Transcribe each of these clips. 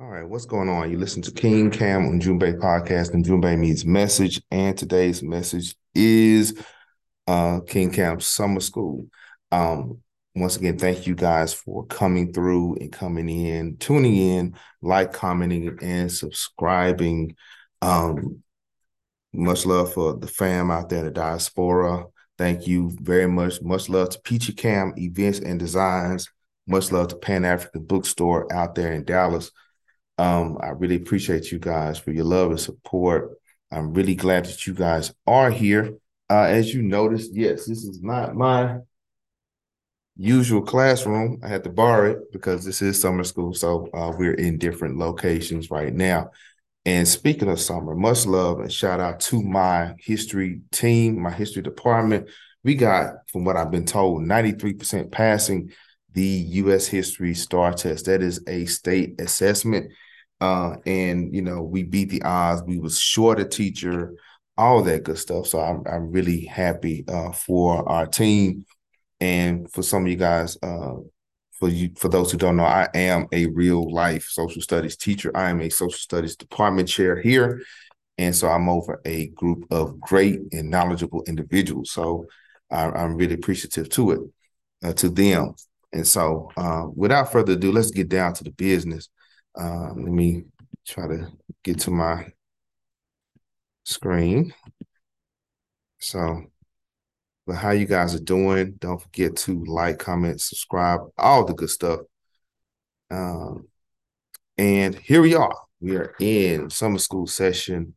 All right, what's going on? You listen to King Cam on June Junbei podcast, and June Junbei means message. And today's message is uh, King Cam Summer School. Um, once again, thank you guys for coming through and coming in, tuning in, like, commenting, and subscribing. Um, much love for the fam out there in the diaspora. Thank you very much. Much love to Peachy Cam Events and Designs. Much love to Pan African Bookstore out there in Dallas. Um, I really appreciate you guys for your love and support. I'm really glad that you guys are here. Uh, as you noticed, yes, this is not my usual classroom. I had to borrow it because this is summer school. So uh, we're in different locations right now. And speaking of summer, much love and shout out to my history team, my history department. We got, from what I've been told, 93% passing the U.S. History STAAR Test. That is a state assessment. Uh, and, you know, we beat the odds. We was short a teacher, all that good stuff. So I'm, I'm really happy uh, for our team and for some of you guys, uh, for you, for those who don't know, I am a real life social studies teacher. I am a social studies department chair here. And so I'm over a group of great and knowledgeable individuals. So I, am really appreciative to it, uh, to them. And so uh, without further ado, let's get down to the business. Uh, let me try to get to my screen. So but how you guys are doing. Don't forget to like, comment, subscribe, all the good stuff. Um, and here we are. We are in summer school session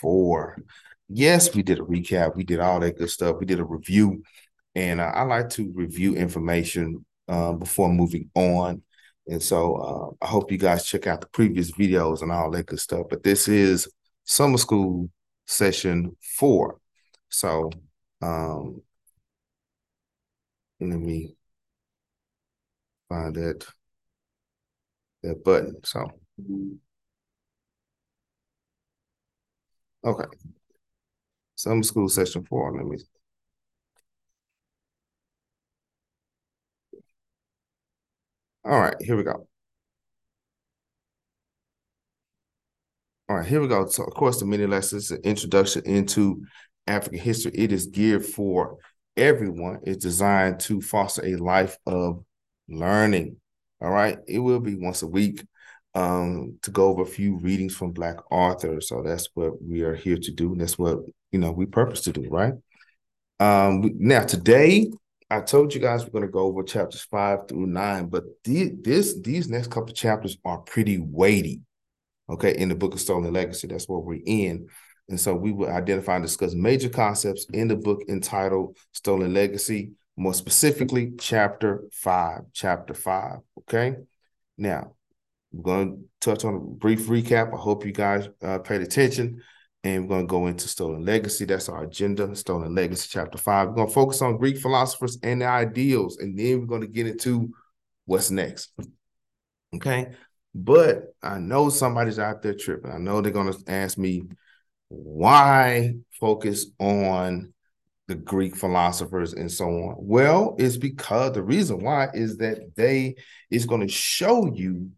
four. Yes, we did a recap. We did all that good stuff. We did a review. And uh, I like to review information uh, before moving on. And so uh, I hope you guys check out the previous videos and all that good stuff. But this is summer school session four. So um, let me find that that button. So okay. Summer school session four. Let me all right, here we go. All right, here we go. So, of course, the mini lessons, an introduction into African history. It is geared for everyone. It's designed to foster a life of learning. All right. It will be once a week um, to go over a few readings from Black authors. So that's what we are here to do. That's what, you know, we purpose to do, right? Um, now, today, I told you guys we're going to go over chapters five through nine, but the, this these next couple chapters are pretty weighty. Okay, in the book of Stolen Legacy, that's what we're in. And so we will identify and discuss major concepts in the book entitled Stolen Legacy, more specifically, chapter five. Chapter five. Okay. Now, we're going to touch on a brief recap. I hope you guys uh, paid attention. And we're going to go into Stolen Legacy. That's our agenda, Stolen Legacy, chapter five. We're going to focus on Greek philosophers and their ideals. And then we're going to get into what's next. Okay. But I know somebody's out there tripping. I know they're going to ask me, why focus on the Greek philosophers and so on? Well, it's because the reason why is that they is going to show you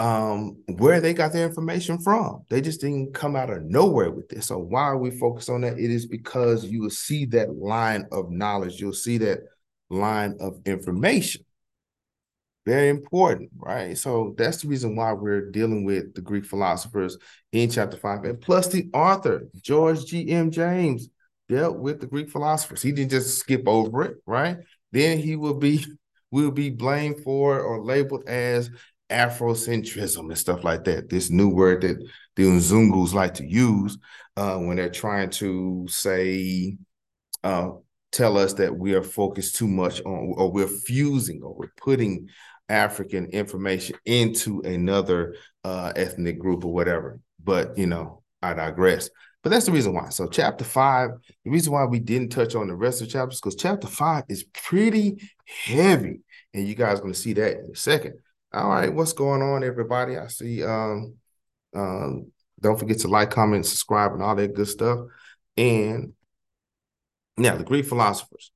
um, where they got their information from. They just didn't come out of nowhere with this. So why are we focused on that? It is because you will see that line of knowledge. You'll see that line of information. Very important, right? So that's the reason why we're dealing with the Greek philosophers in chapter five. And plus, the author, George G.M. James, dealt with the Greek philosophers. He didn't just skip over it, right? Then he will be will be blamed for or labeled as Afrocentrism and stuff like that. This new word that the Nzungus like to use uh, when they're trying to say, uh, tell us that we are focused too much on, or we're fusing, or we're putting African information into another uh, ethnic group or whatever. But you know, I digress. But that's the reason why. So, chapter five, the reason why we didn't touch on the rest of the chapters, because chapter five is pretty heavy. And you guys are going to see that in a second. All right, what's going on, everybody? I see um um don't forget to like, comment, subscribe, and all that good stuff. And now the Greek philosophers.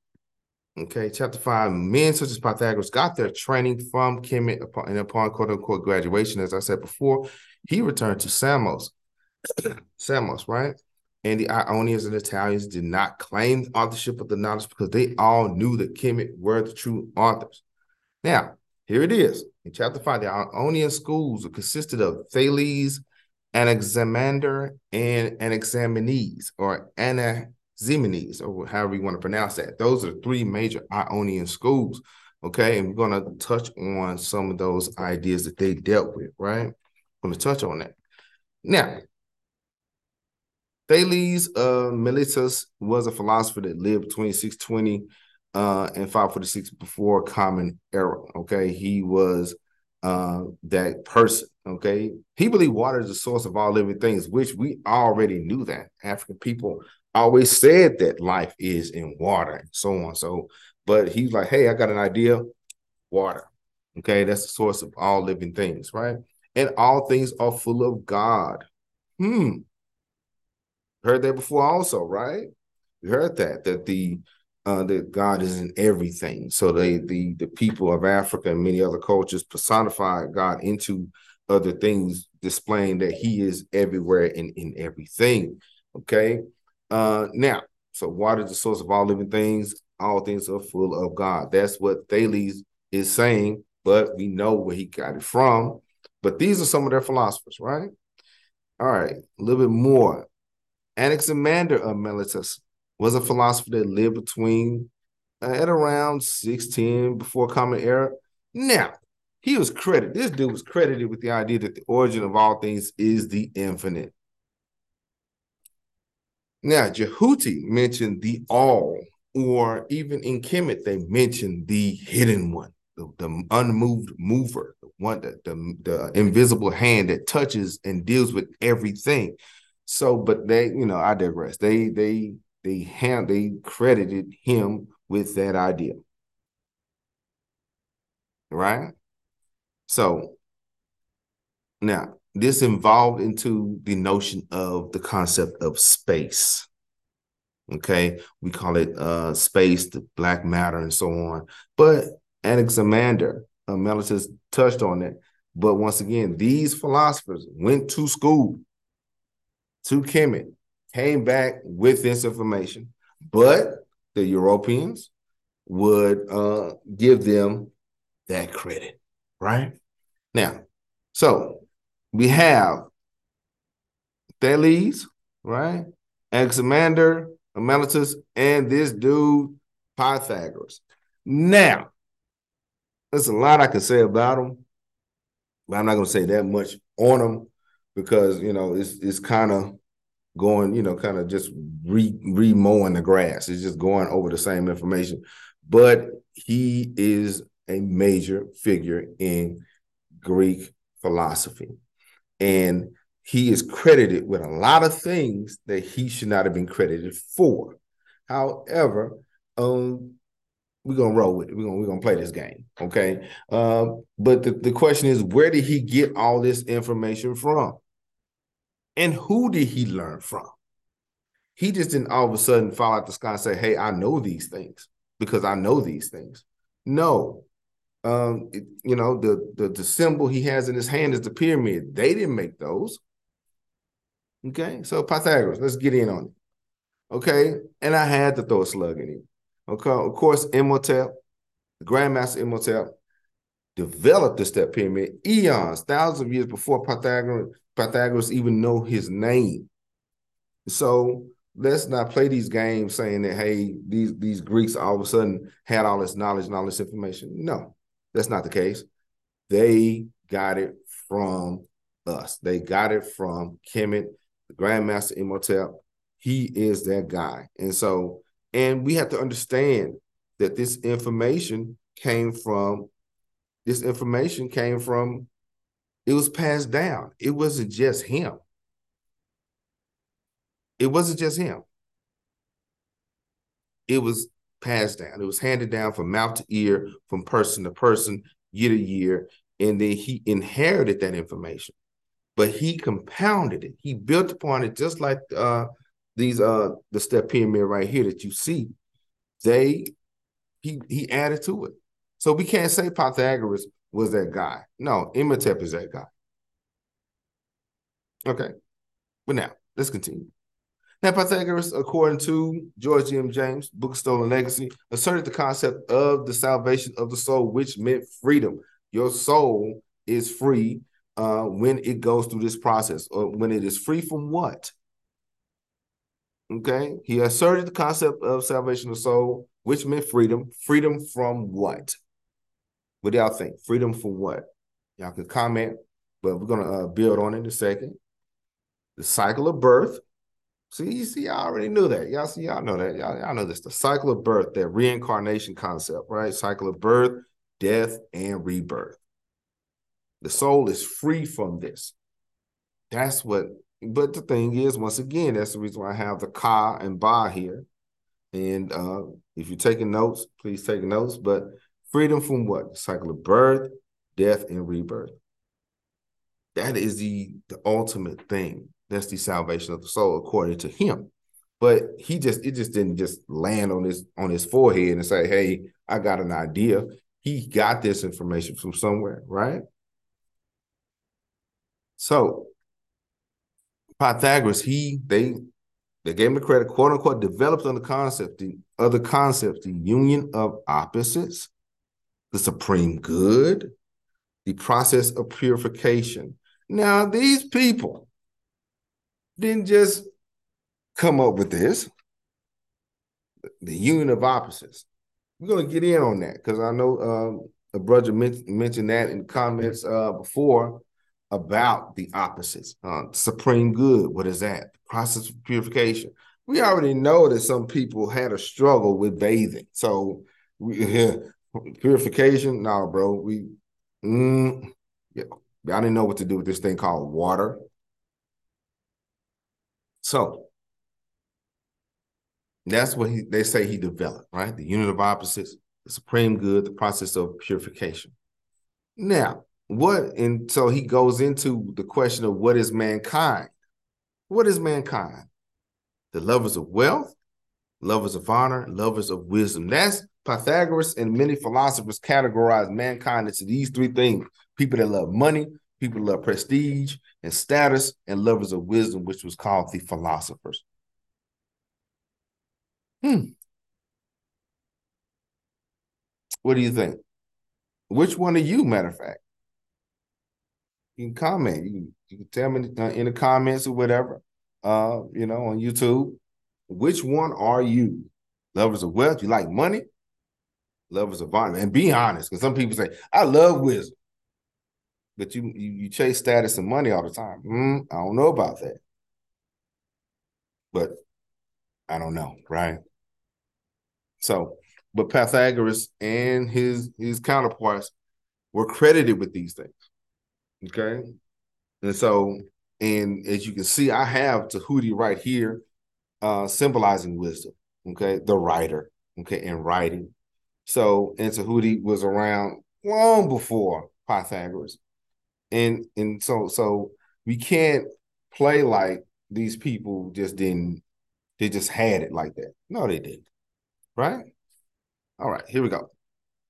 Okay, chapter five. Men such as Pythagoras got their training from Kemet upon, and upon quote unquote graduation, as I said before, he returned to Samos. Samos, right? And the Ionians and Italians did not claim authorship of the knowledge because they all knew that Kemet were the true authors. Now, here it is. In chapter five, the Ionian schools consisted of Thales, Anaximander, and Anaximenes, or Ana Ximenes, or however you want to pronounce that. Those are the three major Ionian schools. Okay, and we're to touch on some of those ideas that they dealt with, right? I'm to touch on that. Now, Thales uh, Miletus was a philosopher that lived between 620 uh, and 546 before Common Era. Okay, he was uh, that person. Okay, he believed water is the source of all living things, which we already knew that African people always said that life is in water and so on. So, but he's like, hey, I got an idea, water. Okay, that's the source of all living things, right? And all things are full of God. Hmm. Heard that before, also, right? You heard that that the uh, that God is in everything. So they the the people of Africa and many other cultures personify God into other things, displaying that He is everywhere and in everything. Okay. Uh, now, so water is the source of all living things. All things are full of God. That's what Thales is saying, but we know where he got it from. But these are some of their philosophers, right? All right, a little bit more. Anaximander of Miletus was a philosopher that lived between uh, at around 16 before Common Era. Now, he was credited, this dude was credited with the idea that the origin of all things is the infinite. Now, Jehuti mentioned the all, or even in Kemet, they mentioned the hidden one, the, the unmoved mover, the one that the, the invisible hand that touches and deals with everything. So, but they, you know, I digress. They they they hand they credited him with that idea. Right? So now this involved into the notion of the concept of space. Okay, we call it uh, space, the black matter, and so on. But Anaximander, uh, Miletus touched on it. But once again, these philosophers went to school, to Kemet, came back with this information, but the Europeans would uh, give them that credit, right? Now, so we have Thales, right? Anaximander, Miletus, and this dude, Pythagoras. Now, there's a lot I can say about them, but I'm not going to say that much on them because you know it's it's kind of going, you know, kind of just re re mowing the grass. It's just going over the same information, but he is a major figure in Greek philosophy. And he is credited with a lot of things that he should not have been credited for. However, um, we're gonna roll with it. We're gonna we're gonna play this game, okay? Uh, but the, the question is, where did he get all this information from? And who did he learn from? He just didn't all of a sudden fall out the sky and say, "Hey, I know these things because I know these things." No, um, it, you know, the, the the symbol he has in his hand is the pyramid. They didn't make those. Okay, so Pythagoras, let's get in on it. Okay, and I had to throw a slug in him. Okay, of course, Imhotep, the Grandmaster Imhotep, developed the step pyramid eons, thousands of years before Pythagoras, Pythagoras even know his name. So let's not play these games saying that hey, these these Greeks all of a sudden had all this knowledge and all this information. No, that's not the case. They got it from us. They got it from Kemet, the Grandmaster Imhotep. He is that guy. And so, and we have to understand that this information came from, this information came from, it was passed down. It wasn't just him. It wasn't just him. It was passed down. It was handed down from mouth to ear, from person to person, year to year. And then he inherited that information, but he compounded it. He built upon it just like uh, these uh the step pyramid right here that you see. They he he added to it. So we can't say Pythagoras was that guy. No, Imhotep is that guy. Okay. But now, let's continue. Now, Pythagoras, according to George M. James, Book of Stolen Legacy, asserted the concept of the salvation of the soul, which meant freedom. Your soul is free uh, when it goes through this process, or when it is free from what? Okay. He asserted the concept of salvation of soul, which meant freedom. Freedom from what? What do y'all think? Freedom for what? Y'all can comment, but we're gonna uh, build on it in a second. The cycle of birth. See, you see, I already knew that. Y'all see, y'all know that. Y'all, y'all know this. The cycle of birth, that reincarnation concept, right? Cycle of birth, death, and rebirth. The soul is free from this. That's what but the thing is, once again, that's the reason why I have the ka and ba here. And uh, if you're taking notes, please take notes. But freedom from what? cycle of birth, death, and rebirth. That is the, the ultimate thing. That's the salvation of the soul, according to him. But he just it just didn't just land on his on his forehead and say, Hey, I got an idea. He got this information from somewhere, right? So Pythagoras, he they they gave him the credit, quote unquote, developed on the concept, the other concepts, the union of opposites, the supreme good, the process of purification. Now, these people didn't just come up with this, the union of opposites. We're going to get in on that because I know um, a brother mentioned that in comments uh, before about the opposites. Uh, supreme good, what is that? The process of purification. We already know that some people had a struggle with bathing. So we, purification, no, bro. We mm, yeah, I didn't know what to do with this thing called water. So that's what he, they say he developed, right? The unit of opposites, the supreme good, the process of purification. Now, what and so he goes into the question of what is mankind what is mankind the lovers of wealth lovers of honor lovers of wisdom that's pythagoras and many philosophers categorize mankind into these three things people that love money people that love prestige and status and lovers of wisdom which was called the philosophers hmm what do you think which one are you matter of fact you can comment. You can, you can tell me in the comments or whatever, uh, you know, on YouTube. Which one are you? Lovers of wealth? You like money? Lovers of honor? And be honest, because some people say, I love wisdom. But you, you, you chase status and money all the time. Mm, I don't know about that. But I don't know, right? So, but Pythagoras and his his counterparts were credited with these things. Okay. And so, and as you can see, I have Tahuti right here, uh, symbolizing wisdom. Okay. The writer. Okay. And writing. So, and Tahuti was around long before Pythagoras. And and so so we can't play like these people just didn't they just had it like that. No, they didn't. Right? All right, here we go.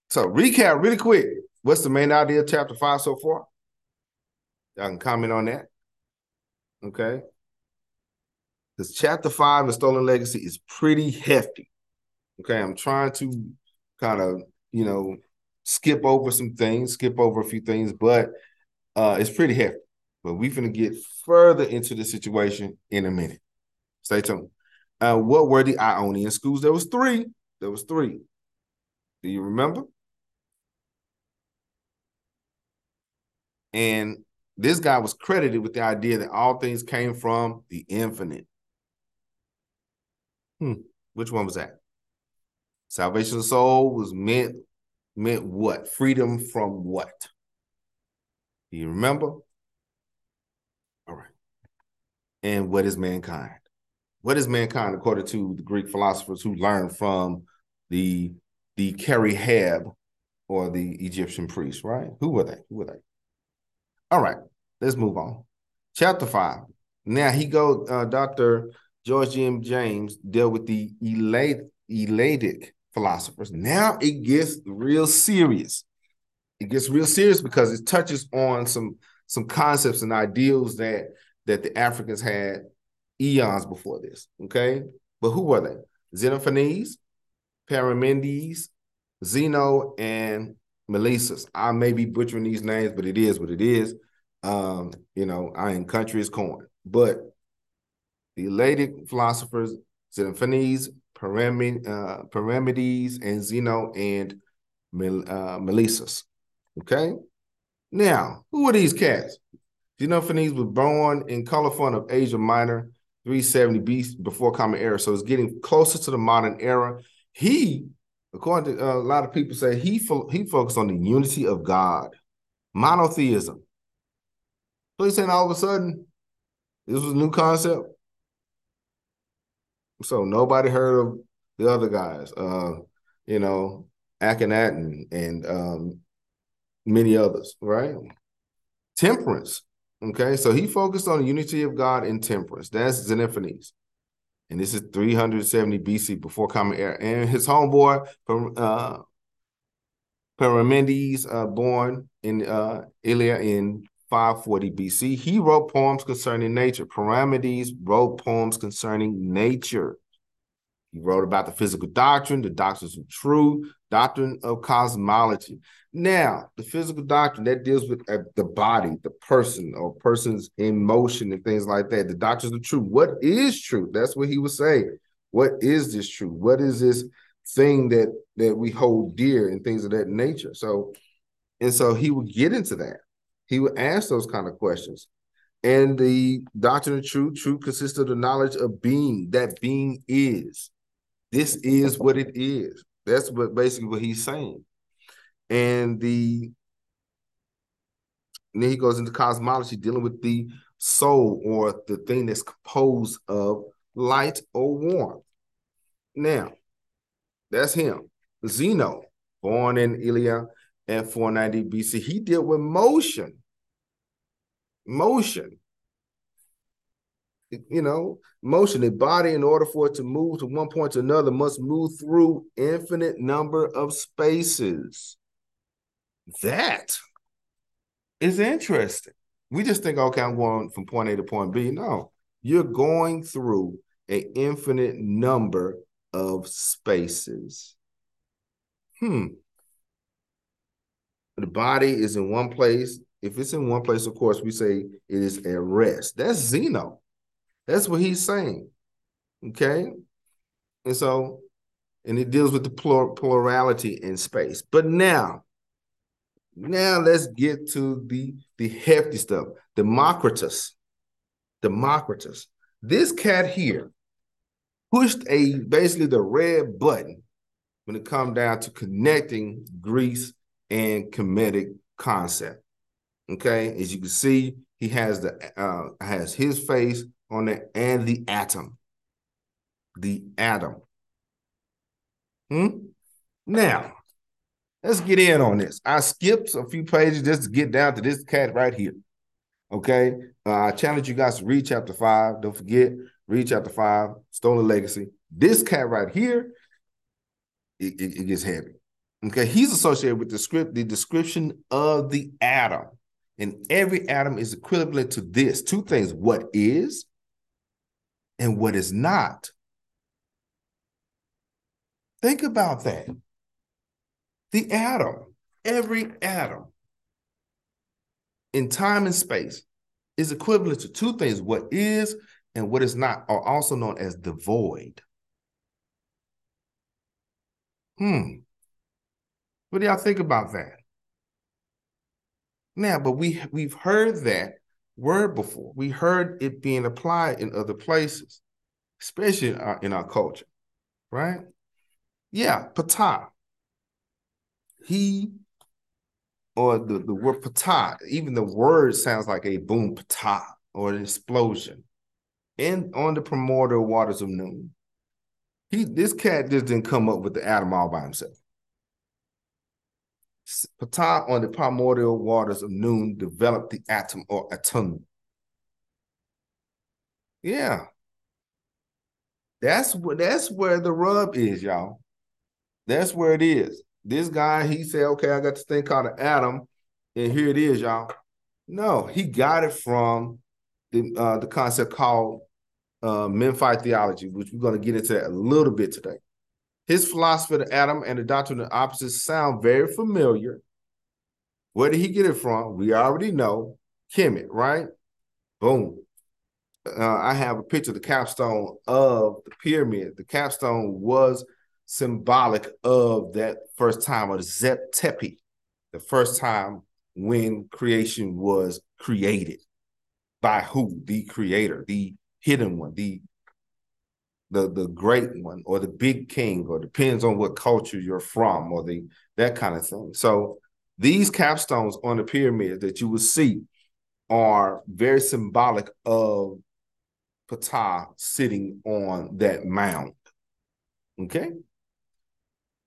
So recap really quick. What's the main idea of chapter five so far? Y'all can comment on that. Okay. Because chapter five of Stolen Legacy is pretty hefty. Okay. I'm trying to kind of, you know, skip over some things, skip over a few things, but uh it's pretty hefty. But we're gonna get further into the situation in a minute. Stay tuned. Uh, what were the Ionian schools? There was three. There was three. Do you remember? And this guy was credited with the idea that all things came from the infinite. Hmm. Which one was that? Salvation of soul was meant meant what? Freedom from what? Do you remember? All right. And what is mankind? What is mankind according to the Greek philosophers who learned from the the Kari-Heb or the Egyptian priests, right? Who were they? Who were they? All right, let's move on. Chapter five. Now he go. Uh, Doctor George M. James dealt with the elate, Eleatic philosophers. Now it gets real serious. It gets real serious because it touches on some some concepts and ideals that that the Africans had eons before this. Okay, but who were they? Xenophanes, Parmenides, Zeno, and Melissus. I may be butchering these names, but it is what it is. Um, you know, I in country is corn. But the Eleatic philosophers, Xenophanes, Parmenides, uh, Parmenides, and Zeno and uh, Melissus. Okay. Now, who are these cats? Xenophanes was born in Colophon of Asia Minor, 370 BC before Common Era. So it's getting closer to the modern era. He, according to uh, a lot of people, say he fo- he focused on the unity of God, monotheism. So he's saying all of a sudden, this was a new concept. So nobody heard of the other guys, uh, you know, Akhenaten and um, many others, right? Temperance. Okay, so he focused on the unity of God and temperance. That's Xenophanes. And this is 370 BC before Common Era. And his homeboy, uh, Parmenides, uh, born in uh, Elea in 540 BC. He wrote poems concerning nature. Parmenides wrote poems concerning nature. He wrote about the physical doctrine, the doctrines of truth, doctrine of cosmology. Now, the physical doctrine that deals with uh, the body, the person, or person's emotion and things like that. The doctrines of truth. What is truth? That's what he was saying. What is this truth? What is this thing that that we hold dear and things of that nature? So, and so he would get into that. He would ask those kind of questions. And the doctrine of truth, truth consists of the knowledge of being, that being is. This is what it is. That's what basically what he's saying. And the and then he goes into cosmology, dealing with the soul or the thing that's composed of light or warmth. Now, that's him. Zeno, born in Elea at 490 BC. He dealt with motion. Motion. You know, motion. The body, in order for it to move to one point to another, must move through infinite number of spaces. That is interesting. We just think, okay, I'm going from point A to point B. No, you're going through an infinite number of spaces. Hmm. The body is in one place. If it's in one place, of course, we say it is at rest. That's Zeno. That's what he's saying. Okay. And so, and it deals with the plur- plurality in space. But now, now let's get to the the hefty stuff. Democritus. Democritus. This cat here pushed a basically the red button when it come down to connecting Greece and Kemetic concept. Okay, as you can see, he has the uh, has his face on it and the atom. The atom. Hmm? Now, let's get in on this. I skipped a few pages just to get down to this cat right here. Okay. Uh, I challenge you guys to read chapter five. Don't forget, read chapter five, Stolen Legacy. This cat right here, it, it, it gets heavy. Okay. He's associated with the script, the description of the atom. And every atom is equivalent to this two things what is and what is not. Think about that. The atom, every atom in time and space is equivalent to two things what is and what is not, are also known as the void. Hmm. What do y'all think about that? Now, but we we've heard that word before. We heard it being applied in other places, especially in our, in our culture, right? Yeah, Ptah. He or the, the word Ptah, even the word sounds like a boom patah or an explosion. In on the primordial waters of Nun. He this cat just didn't come up with the atom all by himself. Ptah on the primordial waters of Nun developed the atom or atom. Yeah. That's what that's where the rub is, y'all. That's where it is. This guy, he said, okay, I got this thing called an atom, and here it is, y'all. No, he got it from the uh, the concept called uh, Memphite theology, which we're going to get into that a little bit today. His philosophy of atom and the doctrine of the opposites sound very familiar. Where did he get it from? We already know. Kemet, right? Boom. Uh, I have a picture of the capstone of the pyramid. The capstone was symbolic of that first time of Zep Tepi, the first time when creation was created by who? The creator, the hidden one, the the the great one, or the big king, or depends on what culture you're from, or the that kind of thing. So these capstones on the pyramid that you will see are very symbolic of Ptah sitting on that mound. Okay.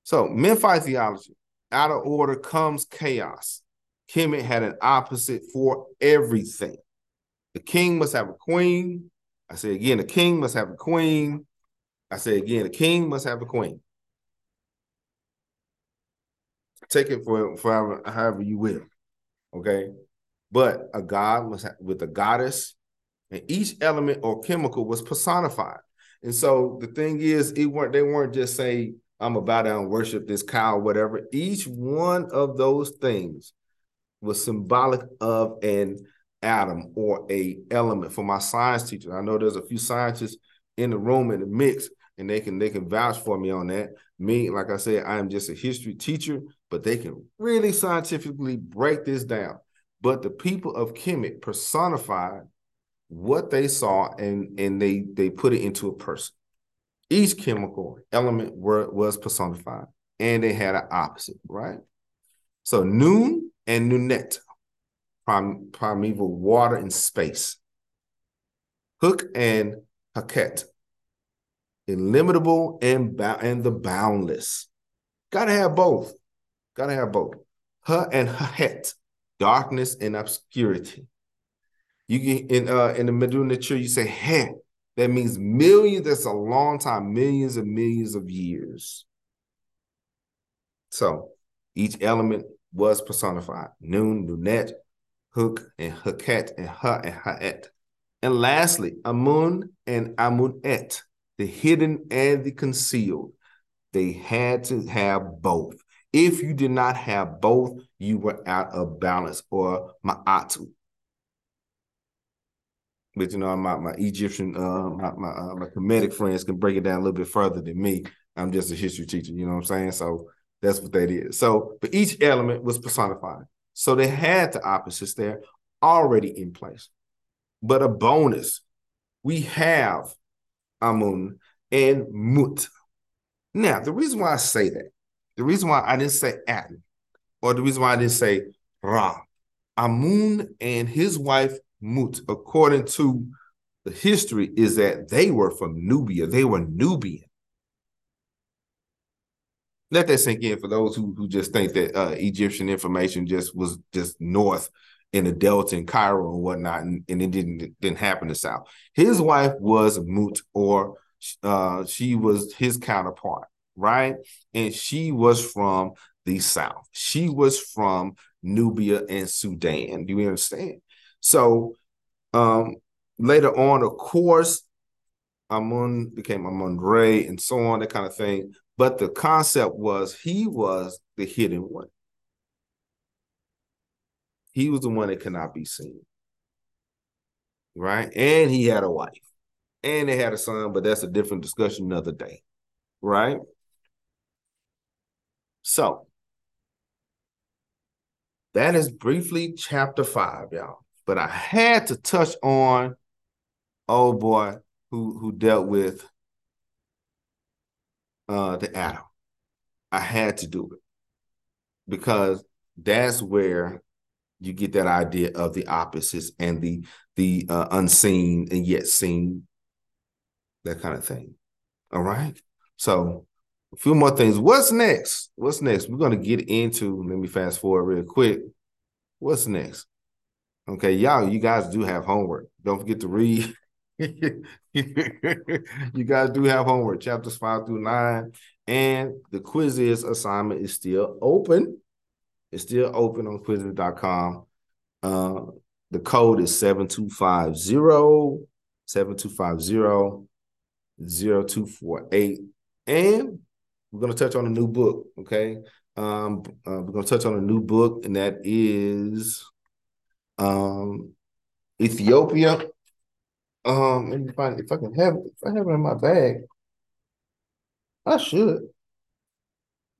So Memphite theology, out of order comes chaos. Kemet had an opposite for everything. The king must have a queen. I say again, the king must have a queen. I say again, a king must have a queen. Take it for, for however, you will. Okay. But a god must have with a goddess, and each element or chemical was personified. And so the thing is, it weren't they weren't just say, I'm about to worship this cow, whatever. Each one of those things was symbolic of an atom or a element for my science teacher. I know there's a few scientists in the room in the mix, and they can they can vouch for me on that. Me, like I said, I am just a history teacher, but they can really scientifically break this down. But the people of Kemet personified what they saw and and they they put it into a person. Each chemical element were, was personified, and they had an opposite, right? So Nun and Nunet prim, primeval water and space. Hook and Haket, illimitable and, and the boundless. Gotta have both. Gotta have both. Ha and Hahet, darkness and obscurity. You get in uh in the middle of tree, you say he. That means millions. That's a long time, millions and millions of years. So each element was personified. Nun, Nunet, Hook and Haket and Ha and Haet. And lastly, Amun and Amunet, the hidden and the concealed. They had to have both. If you did not have both, you were out of balance or ma'atu. But you know, my my Egyptian, uh, my my, uh, my Kemetic friends can break it down a little bit further than me. I'm just a history teacher, you know what I'm saying? So that's what that is. So, but each element was personified. So they had the opposites there already in place. But a bonus, we have Amun and Mut. Now, the reason why I say that, the reason why I didn't say Aten, or the reason why I didn't say Ra, Amun and his wife Mut, according to the history, is that they were from Nubia. They were Nubian let that sink in for those who who just think that uh, Egyptian information just was just north in the Delta and Cairo and whatnot, and, and it didn't didn't happen to South. His wife was Mut, or uh, she was his counterpart, right? And she was from the South. She was from Nubia and Sudan. Do you understand? So um, later on, of course, Amun became Amun Ray and so on, that kind of thing. But the concept was he was the hidden one. He was the one that cannot be seen. Right? And he had a wife. And they had a son, but that's a different discussion another day. Right? So that is briefly chapter five, y'all. But I had to touch on oh boy who who dealt with uh, the atom. I had to do it because that's where you get that idea of the opposites and the the uh, unseen and yet seen, that kind of thing. All right. So a few more things. What's next? What's next? We're gonna get into. Let me fast forward real quick. What's next? Okay, y'all, you guys do have homework. Don't forget to read you guys do have homework, chapters five through nine. And the Quizizz assignment is still open. It's still open on quizizz.com. Uh, the code is 7250 7250 0248. And we're going to touch on a new book. Okay. Um, uh, we're going to touch on a new book, and that is um, Ethiopia. Um, let me find if I can have. If I have it in my bag, I should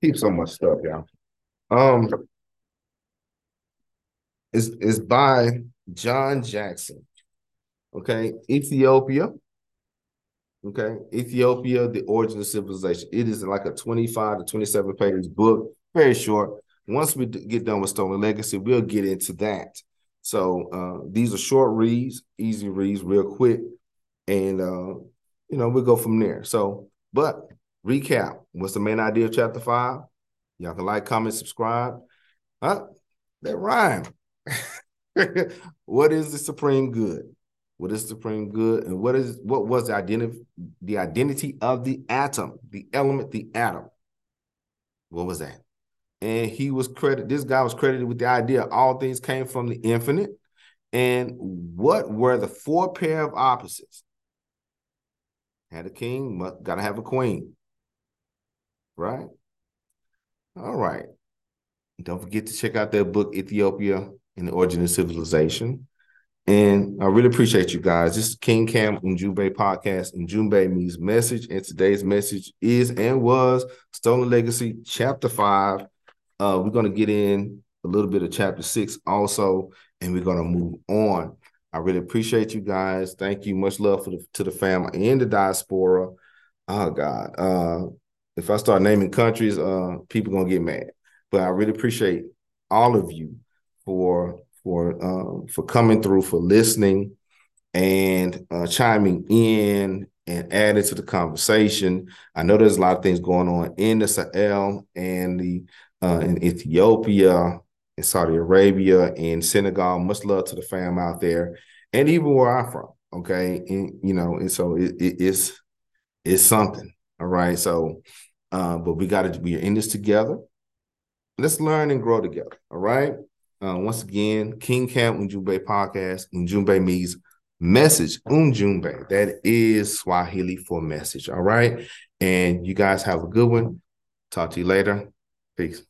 keep so much stuff, y'all. Um, it's, it's by John Jackson. Okay, Ethiopia. Okay, Ethiopia, the origin of civilization. It is like a 25 to 27 page book, very short. Once we get done with Stolen Legacy, we'll get into that. So uh, these are short reads, easy reads, real quick, and uh, you know we'll go from there. So, but recap: what's the main idea of chapter five? Y'all can like, comment, subscribe. Huh? That rhyme. what is the supreme good? What is supreme good? And what is what was the identity the identity of the atom, the element, the atom? What was that? And he was credited, this guy was credited with the idea all things came from the infinite. And what were the four pair of opposites? Had a king, gotta have a queen. Right? All right. Don't forget to check out that book, Ethiopia and the Origin of Civilization. And I really appreciate you guys. This is King Cam Ujumbe podcast, Ujumbe means message. And today's message is and was Stolen Legacy, Chapter 5. Uh, we're going to get in a little bit of Chapter 6 also, and we're going to move on. I really appreciate you guys. Thank you. Much love for the, to the family and the diaspora. Oh, God. Uh, if I start naming countries, uh, people going to get mad. But I really appreciate all of you for for um, for coming through, for listening, and uh, chiming in and adding to the conversation. I know there's a lot of things going on in the Sahel and the uh, in Ethiopia, in Saudi Arabia, in Senegal. Much love to the fam out there, and even where I'm from. Okay, and you know, and so it, it, it's it's something. All right, so uh, but we got to we are in this together. Let's learn and grow together. All right. Uh, once again, King Cam Ujumbe podcast. Ujumbe means message. Ujumbe. That is Swahili for message. All right. And you guys have a good one. Talk to you later. Peace.